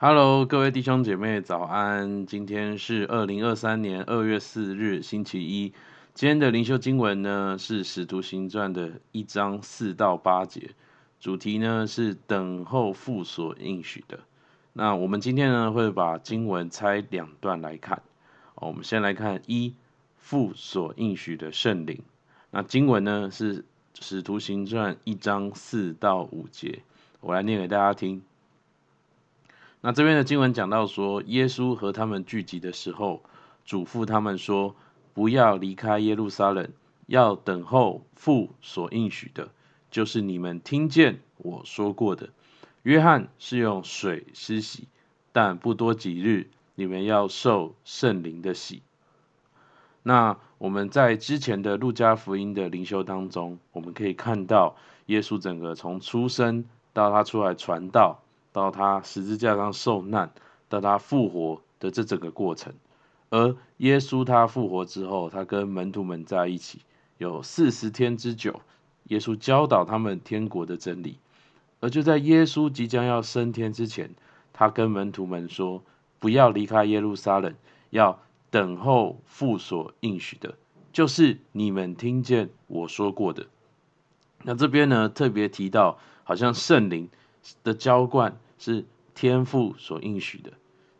Hello，各位弟兄姐妹，早安！今天是二零二三年二月四日，星期一。今天的灵修经文呢是《使徒行传》的一章四到八节，主题呢是等候父所应许的。那我们今天呢会把经文拆两段来看。我们先来看一父所应许的圣灵。那经文呢是《使徒行传》一章四到五节，我来念给大家听。那这边的经文讲到说，耶稣和他们聚集的时候，嘱咐他们说，不要离开耶路撒冷，要等候父所应许的，就是你们听见我说过的。约翰是用水施洗，但不多几日，你们要受圣灵的洗。那我们在之前的路加福音的灵修当中，我们可以看到耶稣整个从出生到他出来传道。到他十字架上受难，到他复活的这整个过程，而耶稣他复活之后，他跟门徒们在一起有四十天之久，耶稣教导他们天国的真理。而就在耶稣即将要升天之前，他跟门徒们说：“不要离开耶路撒冷，要等候父所应许的，就是你们听见我说过的。”那这边呢，特别提到，好像圣灵的浇灌。是天父所应许的。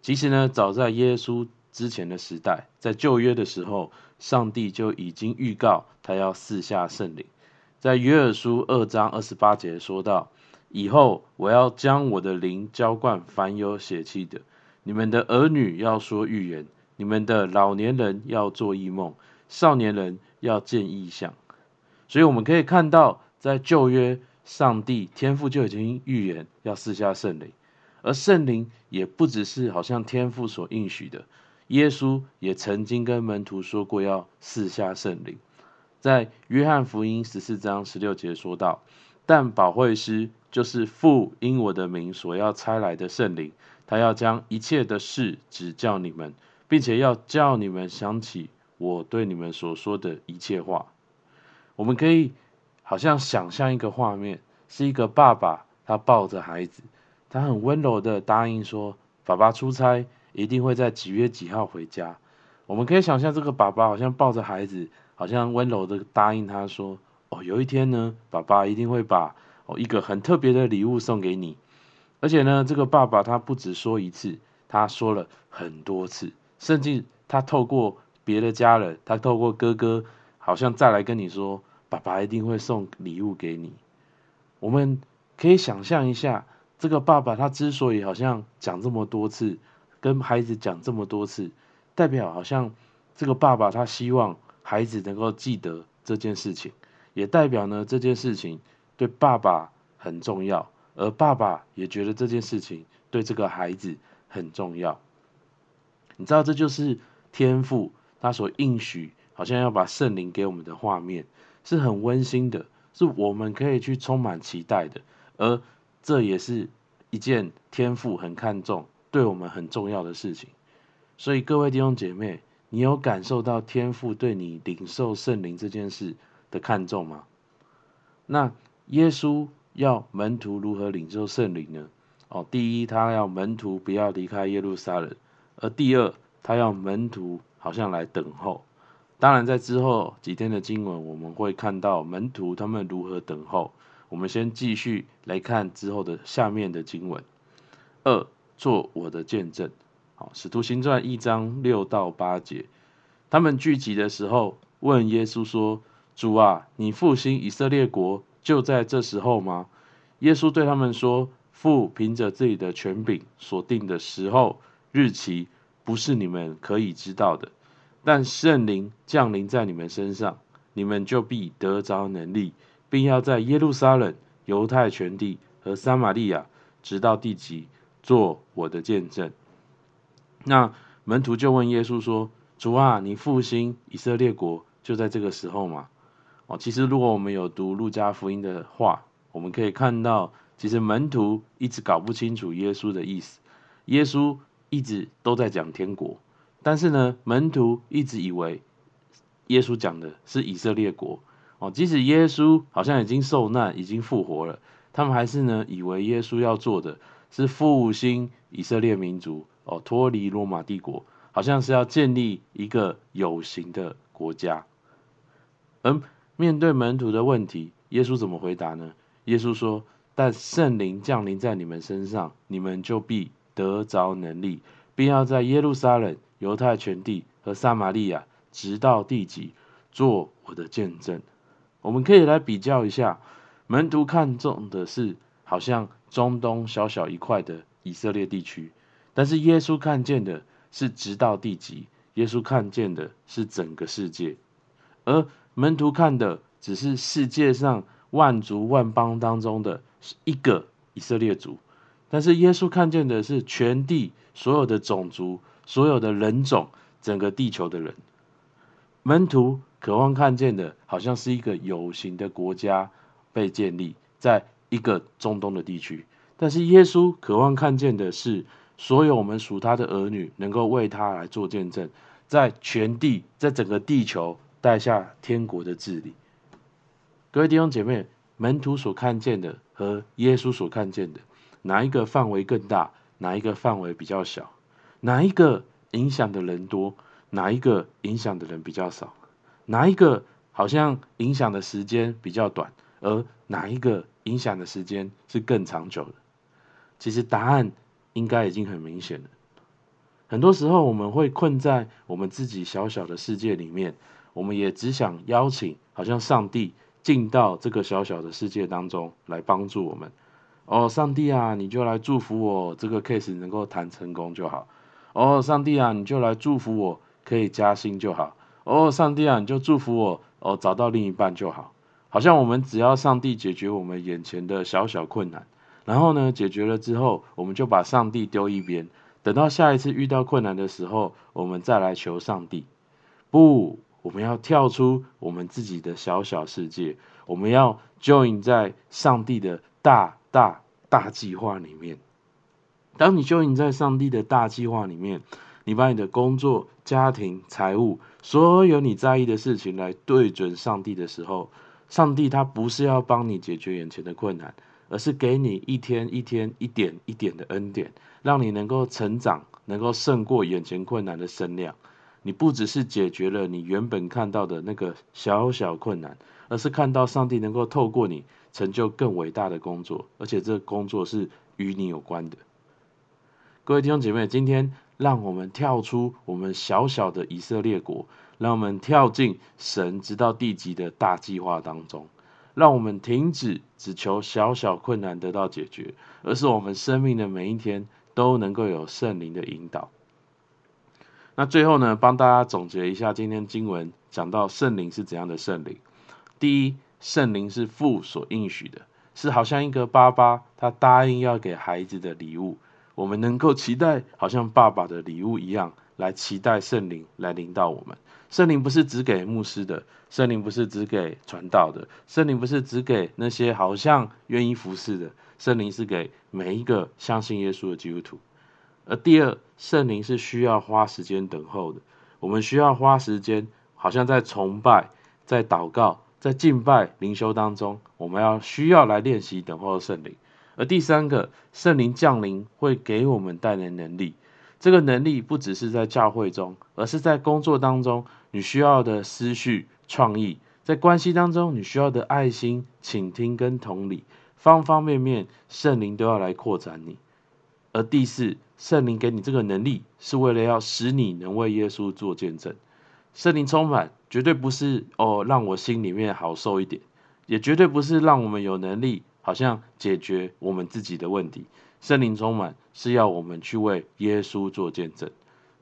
其实呢，早在耶稣之前的时代，在旧约的时候，上帝就已经预告他要四下圣灵。在约珥书二章二十八节说到：“以后我要将我的灵浇灌凡有血气的，你们的儿女要说预言，你们的老年人要做异梦，少年人要见异象。”所以我们可以看到，在旧约。上帝天父就已经预言要赐下圣灵，而圣灵也不只是好像天父所应许的，耶稣也曾经跟门徒说过要赐下圣灵。在约翰福音十四章十六节说道：“但保惠师就是父因我的名所要差来的圣灵，他要将一切的事指教你们，并且要叫你们想起我对你们所说的一切话。”我们可以。好像想象一个画面，是一个爸爸，他抱着孩子，他很温柔的答应说：“爸爸出差一定会在几月几号回家。”我们可以想象这个爸爸好像抱着孩子，好像温柔的答应他说：“哦，有一天呢，爸爸一定会把哦一个很特别的礼物送给你。”而且呢，这个爸爸他不只说一次，他说了很多次，甚至他透过别的家人，他透过哥哥，好像再来跟你说。爸爸一定会送礼物给你。我们可以想象一下，这个爸爸他之所以好像讲这么多次，跟孩子讲这么多次，代表好像这个爸爸他希望孩子能够记得这件事情，也代表呢这件事情对爸爸很重要，而爸爸也觉得这件事情对这个孩子很重要。你知道，这就是天父他所应许，好像要把圣灵给我们的画面。是很温馨的，是我们可以去充满期待的，而这也是一件天父很看重、对我们很重要的事情。所以各位弟兄姐妹，你有感受到天父对你领受圣灵这件事的看重吗？那耶稣要门徒如何领受圣灵呢？哦，第一，他要门徒不要离开耶路撒冷；而第二，他要门徒好像来等候。当然，在之后几天的经文，我们会看到门徒他们如何等候。我们先继续来看之后的下面的经文。二，做我的见证。好，使徒行传一章六到八节，他们聚集的时候，问耶稣说：“主啊，你复兴以色列国，就在这时候吗？”耶稣对他们说：“父凭着自己的权柄所定的时候、日期，不是你们可以知道的。”但圣灵降临在你们身上，你们就必得着能力，并要在耶路撒冷、犹太全地和撒玛利亚，直到地极，做我的见证。那门徒就问耶稣说：“主啊，你复兴以色列国，就在这个时候吗？”哦，其实如果我们有读路加福音的话，我们可以看到，其实门徒一直搞不清楚耶稣的意思，耶稣一直都在讲天国。但是呢，门徒一直以为耶稣讲的是以色列国哦，即使耶稣好像已经受难、已经复活了，他们还是呢以为耶稣要做的是复兴以色列民族哦，脱离罗马帝国，好像是要建立一个有形的国家。而面对门徒的问题，耶稣怎么回答呢？耶稣说：“但圣灵降临在你们身上，你们就必得着能力，并要在耶路撒冷、犹太全地和撒玛利亚，直到地极，做我的见证。”我们可以来比较一下，门徒看重的是好像中东小小一块的以色列地区，但是耶稣看见的是直到地极，耶稣看见的是整个世界，而门徒看的只是世界上万族万邦当中的一个以色列族，但是耶稣看见的是全地所有的种族、所有的人种，整个地球的人。门徒渴望看见的，好像是一个有形的国家被建立在一个中东的地区，但是耶稣渴望看见的是，所有我们属他的儿女能够为他来做见证，在全地，在整个地球带下天国的治理。各位弟兄姐妹，门徒所看见的和耶稣所看见的，哪一个范围更大？哪一个范围比较小？哪一个影响的人多？哪一个影响的人比较少？哪一个好像影响的时间比较短，而哪一个影响的时间是更长久的？其实答案应该已经很明显了。很多时候我们会困在我们自己小小的世界里面，我们也只想邀请好像上帝进到这个小小的世界当中来帮助我们。哦，上帝啊，你就来祝福我这个 case 能够谈成功就好。哦，上帝啊，你就来祝福我。可以加薪就好哦，上帝啊，你就祝福我哦，找到另一半就好。好像我们只要上帝解决我们眼前的小小困难，然后呢，解决了之后，我们就把上帝丢一边，等到下一次遇到困难的时候，我们再来求上帝。不，我们要跳出我们自己的小小世界，我们要 join 在上帝的大大大计划里面。当你 join 在上帝的大计划里面。你把你的工作、家庭、财务，所有你在意的事情来对准上帝的时候，上帝他不是要帮你解决眼前的困难，而是给你一天一天、一点一点的恩典，让你能够成长，能够胜过眼前困难的身量。你不只是解决了你原本看到的那个小小困难，而是看到上帝能够透过你成就更伟大的工作，而且这工作是与你有关的。各位弟兄姐妹，今天。让我们跳出我们小小的以色列国，让我们跳进神直到地极的大计划当中，让我们停止只求小小困难得到解决，而是我们生命的每一天都能够有圣灵的引导。那最后呢，帮大家总结一下今天经文讲到圣灵是怎样的圣灵。第一，圣灵是父所应许的，是好像一个爸爸他答应要给孩子的礼物。我们能够期待，好像爸爸的礼物一样，来期待圣灵来领导我们。圣灵不是只给牧师的，圣灵不是只给传道的，圣灵不是只给那些好像愿意服侍的，圣灵是给每一个相信耶稣的基督徒。而第二，圣灵是需要花时间等候的。我们需要花时间，好像在崇拜、在祷告、在敬拜灵修当中，我们要需要来练习等候圣灵。而第三个，圣灵降临会给我们带来能力。这个能力不只是在教会中，而是在工作当中，你需要的思绪、创意；在关系当中，你需要的爱心、倾听跟同理，方方面面，圣灵都要来扩展你。而第四，圣灵给你这个能力，是为了要使你能为耶稣做见证。圣灵充满，绝对不是哦，让我心里面好受一点，也绝对不是让我们有能力。好像解决我们自己的问题，圣灵充满是要我们去为耶稣做见证。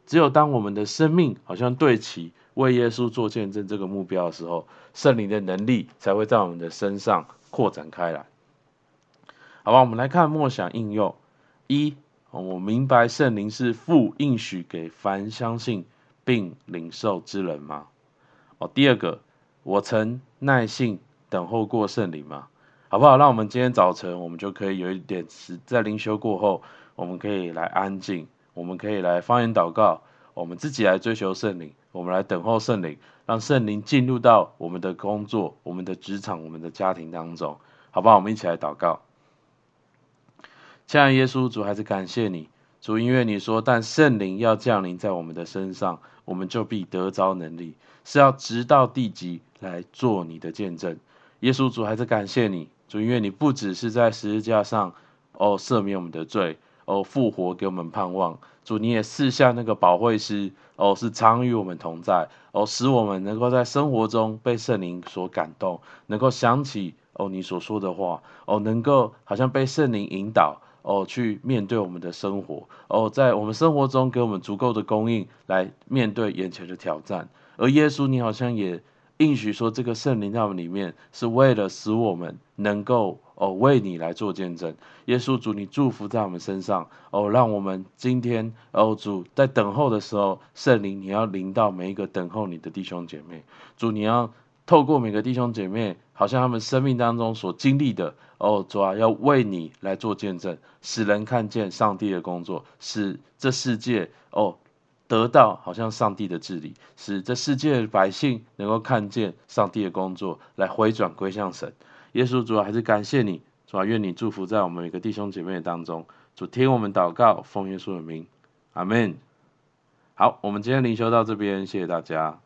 只有当我们的生命好像对齐为耶稣做见证这个目标的时候，圣灵的能力才会在我们的身上扩展开来。好吧，我们来看默想应用：一，我明白圣灵是父应许给凡相信并领受之人吗？哦，第二个，我曾耐心等候过圣灵吗？好不好？让我们今天早晨，我们就可以有一点时，在灵修过后，我们可以来安静，我们可以来方言祷告，我们自己来追求圣灵，我们来等候圣灵，让圣灵进入到我们的工作、我们的职场、我们的家庭当中，好不好？我们一起来祷告。亲爱的耶稣主，还是感谢你，主，因为你说，但圣灵要降临在我们的身上，我们就必得着能力，是要直到地极来做你的见证。耶稣主，还是感谢你，主，因为你不只是在十字架上哦赦免我们的罪，哦复活给我们盼望，主，你也赐下那个保惠师，哦是常与我们同在，哦使我们能够在生活中被圣灵所感动，能够想起哦你所说的话，哦能够好像被圣灵引导。哦，去面对我们的生活，哦，在我们生活中给我们足够的供应，来面对眼前的挑战。而耶稣，你好像也应许说，这个圣灵在我们里面，是为了使我们能够哦为你来做见证。耶稣主，你祝福在我们身上，哦，让我们今天哦主在等候的时候，圣灵你要临到每一个等候你的弟兄姐妹。主，你要透过每个弟兄姐妹，好像他们生命当中所经历的。哦，主啊，要为你来做见证，使人看见上帝的工作，使这世界哦得到好像上帝的治理，使这世界的百姓能够看见上帝的工作，来回转归向神。耶稣主要，还是感谢你，主要，愿你祝福在我们每个弟兄姐妹当中。主听我们祷告，奉耶稣的名，阿门。好，我们今天灵修到这边，谢谢大家。